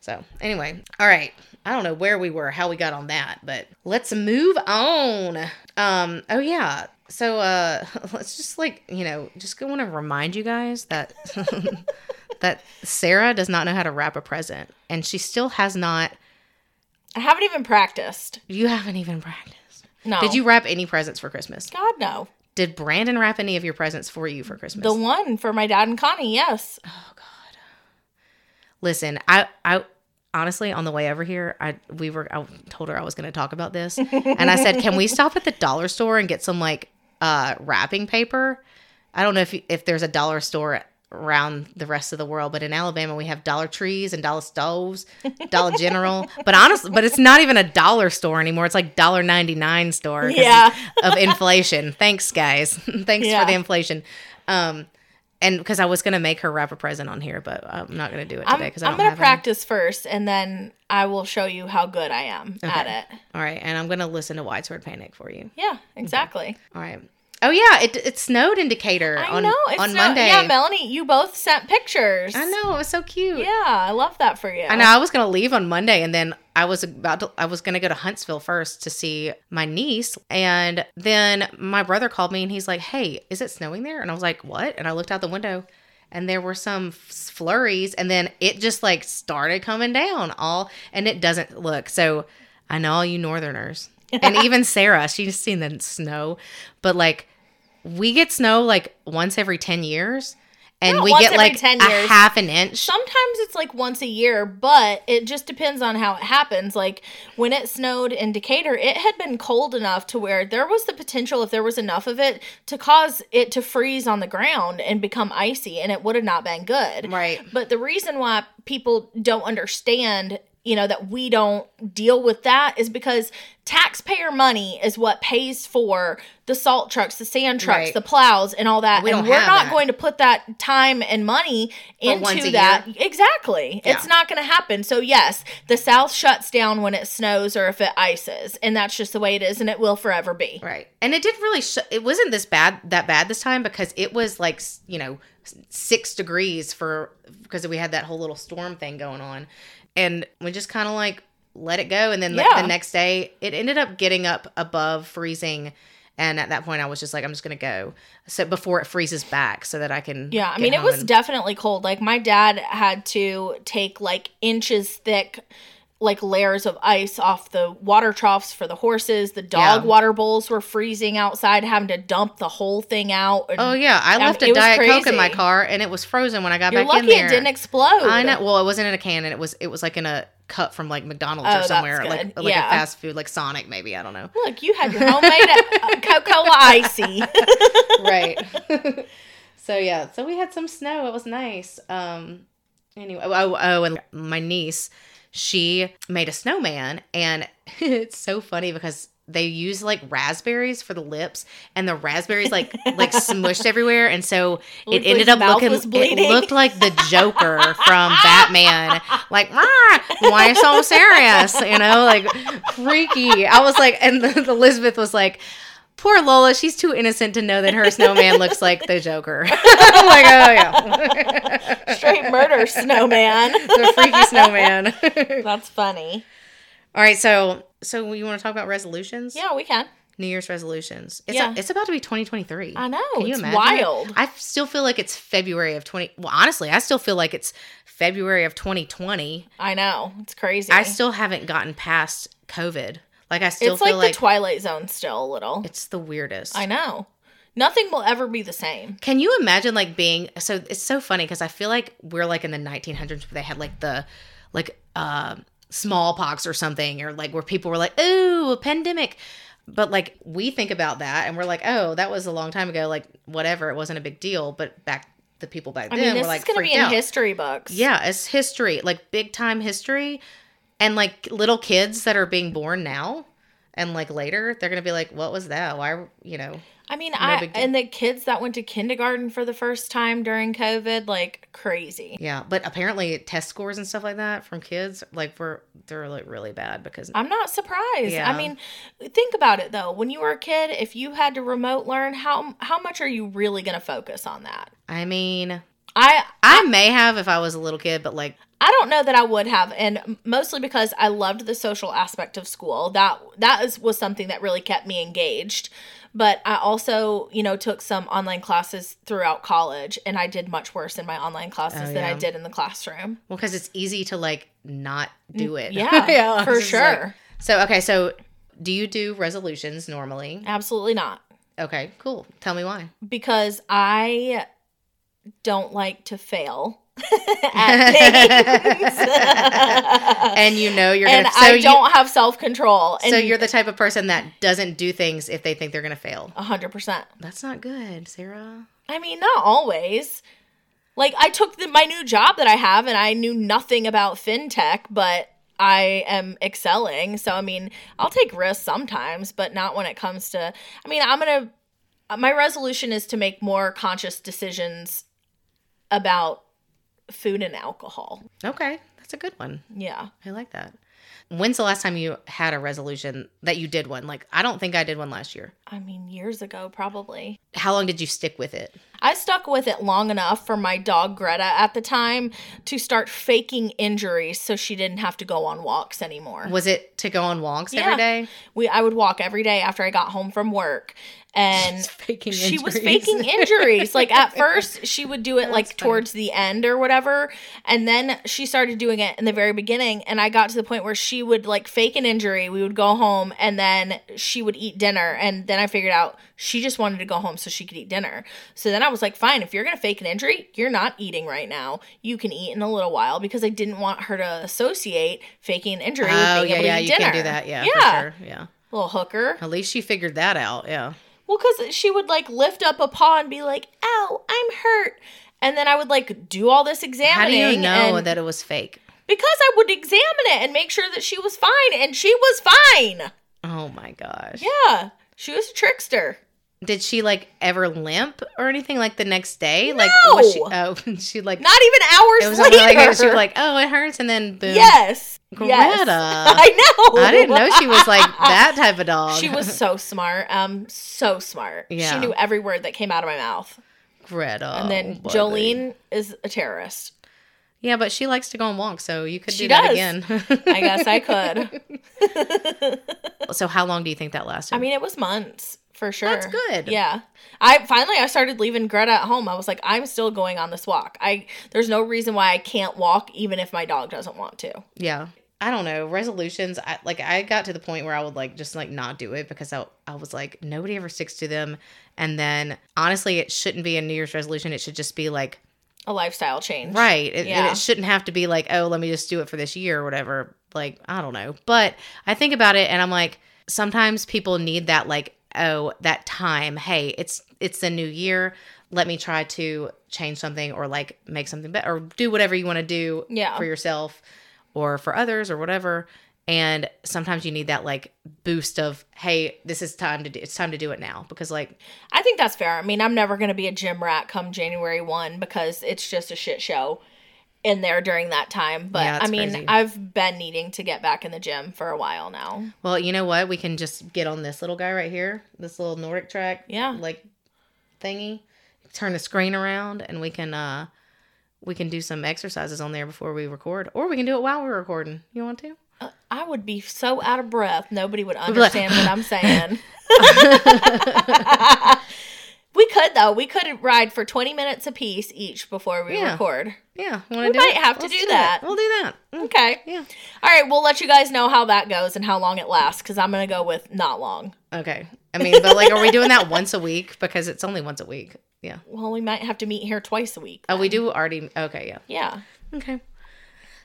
So, anyway, all right. I don't know where we were, how we got on that, but let's move on. Um, oh yeah. So, uh let's just like, you know, just want to remind you guys that that Sarah does not know how to wrap a present and she still has not I haven't even practiced. you haven't even practiced. No. Did you wrap any presents for Christmas? God no. Did Brandon wrap any of your presents for you for Christmas? The one for my dad and Connie, yes. Oh god. Listen, I I honestly on the way over here, I we were I told her I was going to talk about this, and I said, "Can we stop at the dollar store and get some like uh wrapping paper?" I don't know if if there's a dollar store around the rest of the world, but in Alabama we have Dollar Trees and Dollar Stoves, Dollar General. but honestly, but it's not even a dollar store anymore. It's like dollar ninety nine store. Yeah. of inflation. Thanks, guys. Thanks Yeah. for the inflation. Um, and because I was gonna make her wrap a present on here, but I'm not gonna do it today because I'm don't gonna have any. practice first, and then I will show you how good I am at it. All right, and I'm gonna listen to Widespread Panic for you. Yeah, exactly. All right. Oh yeah, it it snowed in Decatur I on know. It's on Monday. Yeah, Melanie, you both sent pictures. I know it was so cute. Yeah, I love that for you. I know. I was gonna leave on Monday, and then I was about to. I was gonna go to Huntsville first to see my niece, and then my brother called me, and he's like, "Hey, is it snowing there?" And I was like, "What?" And I looked out the window, and there were some f- flurries, and then it just like started coming down all, and it doesn't look. So I know all you Northerners, and even Sarah, she's seen the snow, but like we get snow like once every ten years. And Not we get like 10 a half an inch. Sometimes it's like once a year, but it just depends on how it happens. Like when it snowed in Decatur, it had been cold enough to where there was the potential, if there was enough of it, to cause it to freeze on the ground and become icy, and it would have not been good. Right. But the reason why people don't understand, you know, that we don't deal with that is because taxpayer money is what pays for the salt trucks, the sand trucks, Right. the plows, and all that. We and we're not that. going to put that time and money For into that. Exactly. Yeah. It's not going to happen. So, yes, the South shuts down when it snows or if it ices. And that's just the way it is, and it will forever be. Right. And it didn't really, sh- it wasn't this bad, that bad this time because it was like, you know, six degrees for, because we had that whole little storm thing going on. And we just kind of like let it go. And then like, Yeah. the next day, it ended up getting up above freezing. And at that point, I was just like, I'm just going to go. So before it freezes back so that I can. Yeah, I mean, it was and- definitely cold. Like, my dad had to take like inches thick like layers of ice off the water troughs for the horses. The dog Yeah. water bowls were freezing outside, having to dump the whole thing out. and Oh yeah, I left a Diet Coke in my car, and it was frozen when I got You're back in lucky there. it didn't explode. I know. Well, it wasn't in a can, and it was it was like in a cup from like McDonald's Oh, or somewhere, like like Yeah. a fast food, like Sonic, maybe I don't know. Look, you had your homemade uh, Coca-Cola icy. right. so yeah, so we had some snow. It was nice. Um. Anyway, oh, oh, and my niece, she made a snowman, and it's so funny because they use like raspberries for the lips, and the raspberries like like smushed everywhere, and so it ended up looking. It looked like the Joker from Batman. Like, "Rah, why so serious? You know, like freaky. I was like, and the, the Elizabeth was like. Poor Lola, she's too innocent to know that her snowman looks like the Joker. I'm like, oh yeah. Straight murder snowman. the freaky snowman. That's funny. All right, so so you want to talk about resolutions? Yeah, we can. New Year's resolutions. It's Yeah. it's about to be 2023. I know. Can you it's imagine? wild. I still feel like it's February of 20 Well, honestly, I still feel like it's February of 2020. I know. It's crazy. I still haven't gotten past COVID. Like I still it's like feel the like, Twilight Zone still a little. it's the weirdest. I know. Nothing will ever be the same. Can you imagine like being so it's so funny because I feel like we're like in the 1900s where they had like the like uh smallpox or something or like where people were like ooh a pandemic but like we think about that and we're like oh that was a long time ago like whatever it wasn't a big deal but back the people back I then mean, this were like is going to be in out. history books. yeah it's history like big time history and like little kids that are being born now and like later they're gonna be like what was that why you know I mean, I and the kids that went to kindergarten for the first time during COVID, like crazy. Yeah, but apparently test scores and stuff like that from kids, like were they're like really bad because I'm not surprised. Yeah. I mean, think about it though. When you were a kid, if you had to remote learn, how how much are you really going to focus on that? I mean I I may have if I was a little kid, but like I don't know that I would have, and mostly because I loved the social aspect of school. That that is, was something that really kept me engaged. But I also, you know, took some online classes throughout college, and I did much worse in my online classes Oh, than I did in the classroom. well, because it's easy to like not do mm, it. Yeah, yeah for just like- sure. so okay, so do you do resolutions normally? Absolutely not, Okay, cool. Tell me why. because I don't like to fail. and you know you're and gonna. So I don't have self control. So you're the type of person that doesn't do things if they think they're gonna fail. hundred percent. That's not good, Sarah. I mean, not always. Like I took the, my new job that I have, and I knew nothing about fintech, but I am excelling. So I mean, I'll take risks sometimes, but not when it comes to. I mean, I'm gonna. My resolution is to make more conscious decisions about food and alcohol. Okay, that's a good one. Yeah. I like that. When's the last time you had a resolution that you did one? Like, I don't think I did one last year. I mean, years ago, probably. How long did you stick with it? I stuck with it long enough for my dog Greta at the time to start faking injuries so she didn't have to go on walks anymore. Was it to go on walks Yeah. every day? We I would walk every day after I got home from work and she was faking injuries. Like at first she would do it like funny. towards the end or whatever and then she started doing it in the very beginning and I got to the point where she would like fake an injury. We would go home and then she would eat dinner and then I figured out she just wanted to go home so she could eat dinner. So then I was like, fine, if you're going to fake an injury, you're not eating right now. You can eat in a little while because I didn't want her to associate faking an injury with Oh, being yeah, able yeah, to eat you dinner. can do that. Yeah, yeah. for sure. Yeah. Little hooker. At least she figured that out. Yeah. Well, because she would like lift up a paw and be like, ow, I'm hurt. And then I would like do all this examining. How do you know and- that it was fake? Because I would examine it and make sure that she was fine. And she was fine. Oh my gosh. Yeah. She was a trickster. Did she like ever limp or anything like the next day? Like was she oh she like Not even hours it was later. like she was like, Oh, it hurts and then boom. yes. Yes. Greta. I know. I didn't know she was like that type of dog. She was so smart. Um, so smart. Yeah. She knew every word that came out of my mouth. Greta. And then buddy. Jolene is a terrorist. Yeah, but she likes to go on walks, so you could She do that does. again. I guess I could. so how long do you think that lasted? I mean, it was months for sure. That's good. Yeah. I finally I started leaving Greta at home. I was like, I'm still going on this walk. I there's no reason why I can't walk even if my dog doesn't want to. yeah. I don't know resolutions. I like I got to the point where I would like just like not do it because I I was like nobody ever sticks to them, and then honestly, it shouldn't be a New Year's resolution. It should just be like A lifestyle change. right. It, and Yeah. it shouldn't have to be like oh let me just do it for this year or whatever. Like I don't know, but I think about it and I'm like sometimes people need that like oh that time. Hey, it's it's the new year. Let me try to change something or like make something better or do whatever you want to do Yeah. for yourself or for others or whatever. And sometimes you need that like boost of, hey, this is time to do it's time to do it now. Because like I think that's fair. I mean, I'm never going to be a gym rat come January 1 because it's just a shit show in there during that time. But Yeah, I mean, crazy. I've been needing to get back in the gym for a while now. well, you know what? We can just get on this little guy right here, this little NordicTrack Yeah. like thingy. Turn the screen around and we can uh we can do some exercises on there before we record. Or we can do it while we're recording. You want to? Uh, I would be so out of breath, nobody would understand what I'm saying. could though. We could ride for 20 minutes a piece each before we Yeah. record. Yeah. We do might it? have to Let's do it. that. We'll do that. Mm, Okay. Yeah. All right, we'll let you guys know how that goes and how long it lasts because I'm to go with not long. Okay. I mean, but like, are we doing that once a week? Because it's only once a week. Yeah. Well, we might have to meet here twice a week. Oh, we do already. Okay. Yeah. Yeah. Okay.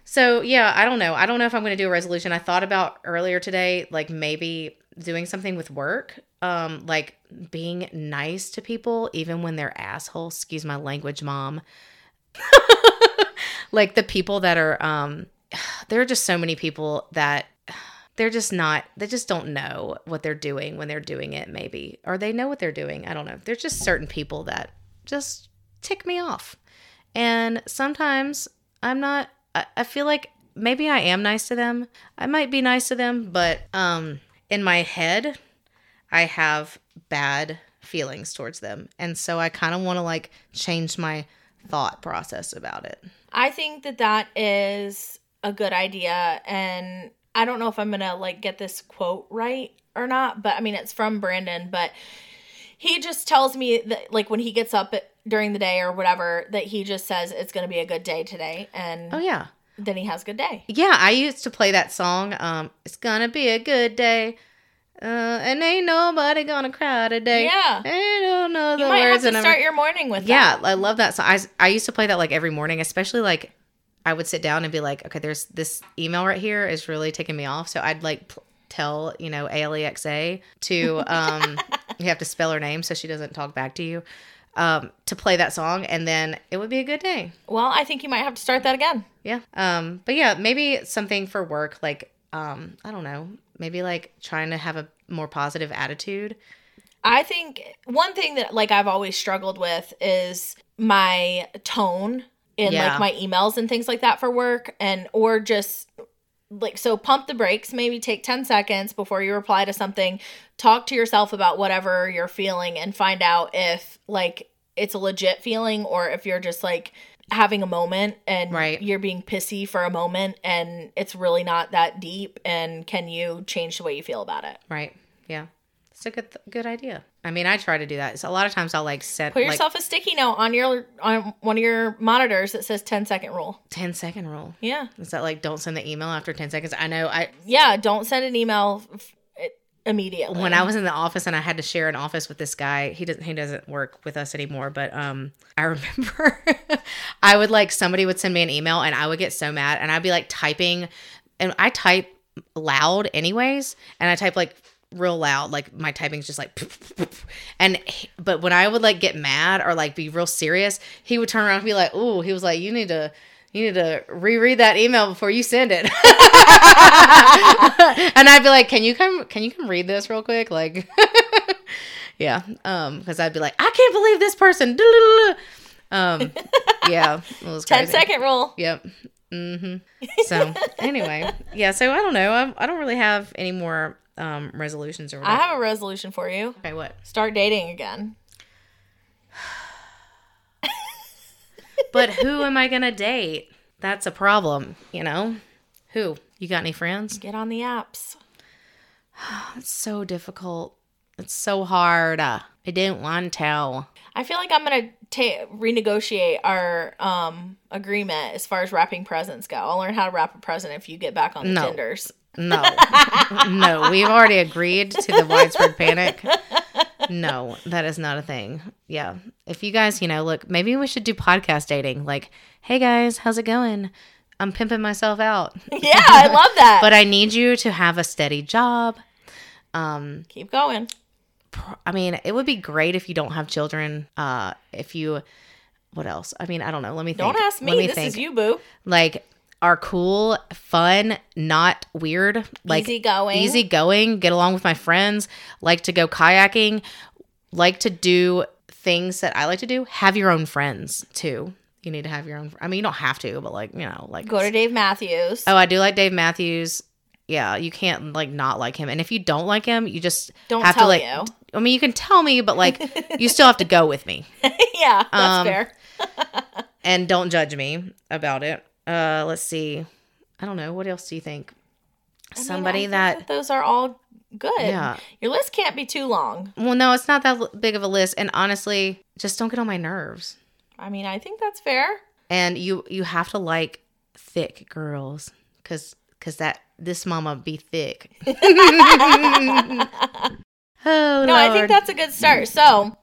So yeah, I don't know. I don't know if I'm going to do a resolution. I thought about earlier today, like maybe doing something with work, um, like being nice to people even when they're assholes. Excuse my language, mom. like the people that are, um, there are just so many people that they're just not. They just don't know what they're doing when they're doing it. Maybe or they know what they're doing. I don't know. There's just certain people that just tick me off. And sometimes I'm not, I, I feel like maybe I am nice to them. I might be nice to them, but um, in my head, I have bad feelings towards them. And so I kind of want to like change my thought process about it. I think that that is a good idea. And I don't know if I'm going to like get this quote right or not, but I mean, it's from Brandon, but he just tells me that like when he gets up during the day or whatever, that he just says it's going to be a good day today. And Oh, yeah. Then he has a good day. Yeah, I used to play that song. Um, it's gonna be a good day. Uh, and ain't nobody gonna cry today. Yeah. I don't know the You might have words. to and I'm- start your morning with Yeah, that. I love that song. I, I used to play that like every morning, especially like I would sit down and be like, okay, there's this email right here is really taking me off. So I'd like pl- tell, you know, Alexa to, um, you have to spell her name so she doesn't talk back to you, um, to play that song. And then it would be a good day. Well, I think you might have to start that again. Yeah. Um, but yeah, maybe something for work, like, um, I don't know, maybe like trying to have a more positive attitude. I think one thing that like I've always struggled with is my tone in Yeah. like my emails and things like that for work and or just like so pump the brakes maybe take 10 seconds before you reply to something talk to yourself about whatever you're feeling and find out if like it's a legit feeling or if you're just like having a moment and Right. you're being pissy for a moment and it's really not that deep and can you change the way you feel about it Right. Yeah. It's a good, good idea. I mean, I try to do that. So a lot of times I'll like set Put like yourself a sticky note on your on one of your monitors that says 10 second rule. 10 second rule. Yeah. Is that like don't send the email after 10 seconds? I know I Yeah, don't send an email f- immediately. when I was in the office and I had to share an office with this guy, he doesn't he doesn't work with us anymore, but um I remember I would like somebody would send me an email and I would get so mad and I'd be like typing and I type loud anyways and I type like real loud like my typing's just like and but when I would like get mad or like be real serious, he would turn around and be like, "Ooh," he was like, "You need to you need to reread that email before you send it." and I'd be like, "Can you come? Can you come read this real quick?" Like, yeah, um, because I'd be like, "I can't believe this person." Um, yeah, it was 10 crazy. second rule. Yep. hmm So anyway, yeah. So I don't know. I, I don't really have any more um resolutions or I have a resolution for you. okay, what? Start dating again. But who am I gonna date? That's a problem. You know, who? You got any friends? Get on the apps. It's so difficult. It's so hard. Uh, I didn't want to. I feel like I'm gonna ta- renegotiate our um agreement as far as wrapping presents go. I'll learn how to wrap a present if you get back on the No. Tinders. No, no, we've already agreed to the widespread panic. No, that is not a thing. Yeah. If you guys, you know, look, maybe we should do podcast dating. Like, hey guys, how's it going? I'm pimping myself out, yeah, I love that. but I need you to have a steady job. Um, Keep going. I mean, it would be great if you don't have children. Uh, if you, what else? I mean, I don't know. Let me think. Don't ask Let me. This is you, boo. Like, are cool, fun, not weird, like Easy going. easy going, get along with my friends, like to go kayaking, like to do things that I like to do. Have your own friends too. You need to have your own. I mean, you don't have to, but like you know, like Go to Dave Matthews. Oh, I do like Dave Matthews. Yeah, you can't like not like him. And if you don't like him, you just Don't have to like. you. I mean, you can tell me, but like you still have to go with me yeah, that's Um, fair. and don't judge me about it. Uh, let's see. I don't know. What else do you think? I mean, I Somebody think that. those are all good. Yeah. Your list can't be too long. Well, no, it's not that big of a list. And honestly, just don't get on my nerves. I mean, I think that's fair. And you you have to like thick girls, cause cause that this mama be thick. oh No, I think that's a good start. So,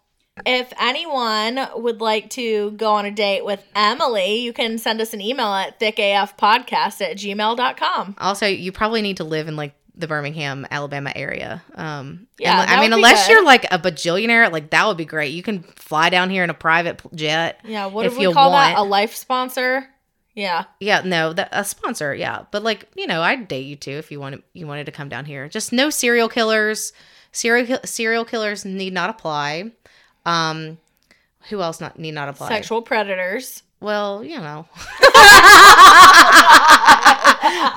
if anyone would like to go on a date with Emily, you can send us an email at thickafpodcast at gmail.com. Also, you probably need to live in like the Birmingham, Alabama area. Um, Yeah, and, I mean, unless good. you're like a bajillionaire, like that would be great. You can fly down here in a private jet. Yeah, what If we you call that? A life sponsor? Yeah. Yeah, no, a sponsor, yeah. But like, you know, I'd date you too if you wanted you wanted to come down here. Just no serial killers. Serial serial killers need not apply. Um, who else not need not apply? Sexual predators. Well, you know.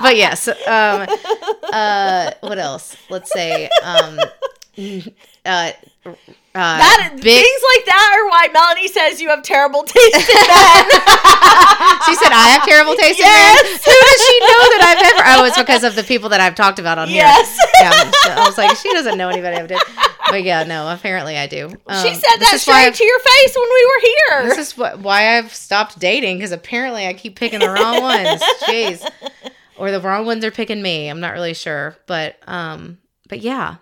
but yes. Um, uh, what else? Let's say. Um, uh, uh, That big. things like that are why Melanie says you have terrible taste in men. She said I have terrible taste Yes. in men. Who does she know that I've ever? Oh, it's because of the people that I've talked about on here. yes. Yeah, so I was like, she doesn't know anybody I've did. But yeah, no, apparently I do. Um, she said that straight to your face when we were here. This is what, why I've stopped dating because apparently I keep picking the wrong ones. Jeez. Or the wrong ones are picking me. I'm not really sure. But um, but yeah.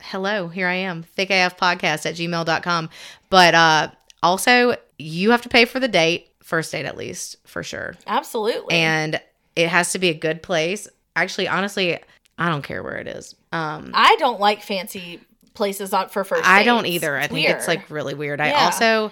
Hello, here I am. ThickAF podcast at gmail.com. But uh also you have to pay for the date, first date at least, for sure. Absolutely. And it has to be a good place. Actually, honestly, I don't care where it is. Um I don't like fancy places on for first. I don't either. I It's think it's like really weird. I also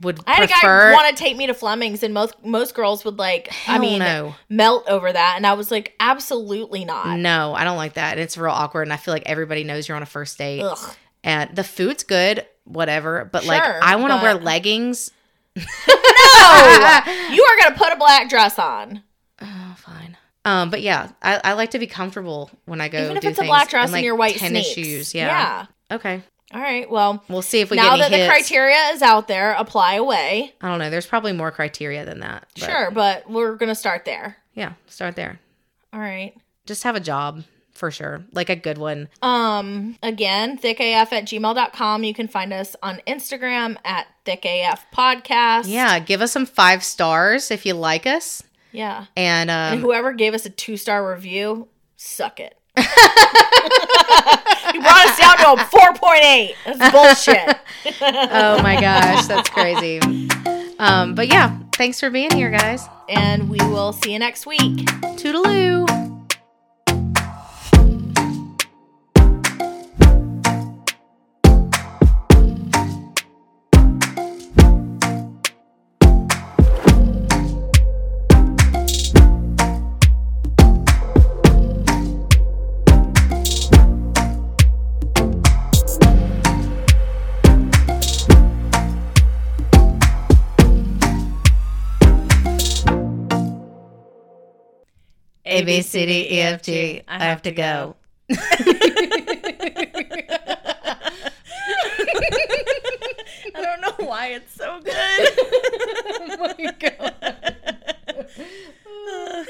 would I had prefer a guy want to take me to Fleming's, and most most girls would like. I mean, no. melt over that, and I was like, absolutely not. No, I don't like that. And it's real awkward. And I feel like everybody knows you're on a first date. Ugh. And the food's good, whatever. But like, I want to wear leggings. No, you are gonna put a black dress on, Oh, fine. Um, but yeah, I, I like to be comfortable when I go. even if do it's a black dress and, like, your white tennis sneaks. shoes. Yeah. Okay. All right. Well, We'll see if we now get that any the criteria is out there, apply away. I don't know. There's probably more criteria than that. but Sure, but we're gonna start there. Yeah. Start there. All right. Just have a job for sure, like a good one. Um, again, thickaf at gmail.com. You can find us on Instagram at thickaf podcast. Yeah. Give us some five stars if you like us. Yeah. And And um, whoever gave us a two star review, suck it. You brought us down to a 4.8. That's bullshit. oh my gosh, that's crazy. Um, but yeah, thanks for being here, guys. and we will see you next week. Toodaloo. A, B, C, D, E, F, G. I have to go. I don't know why it's so good. oh my god.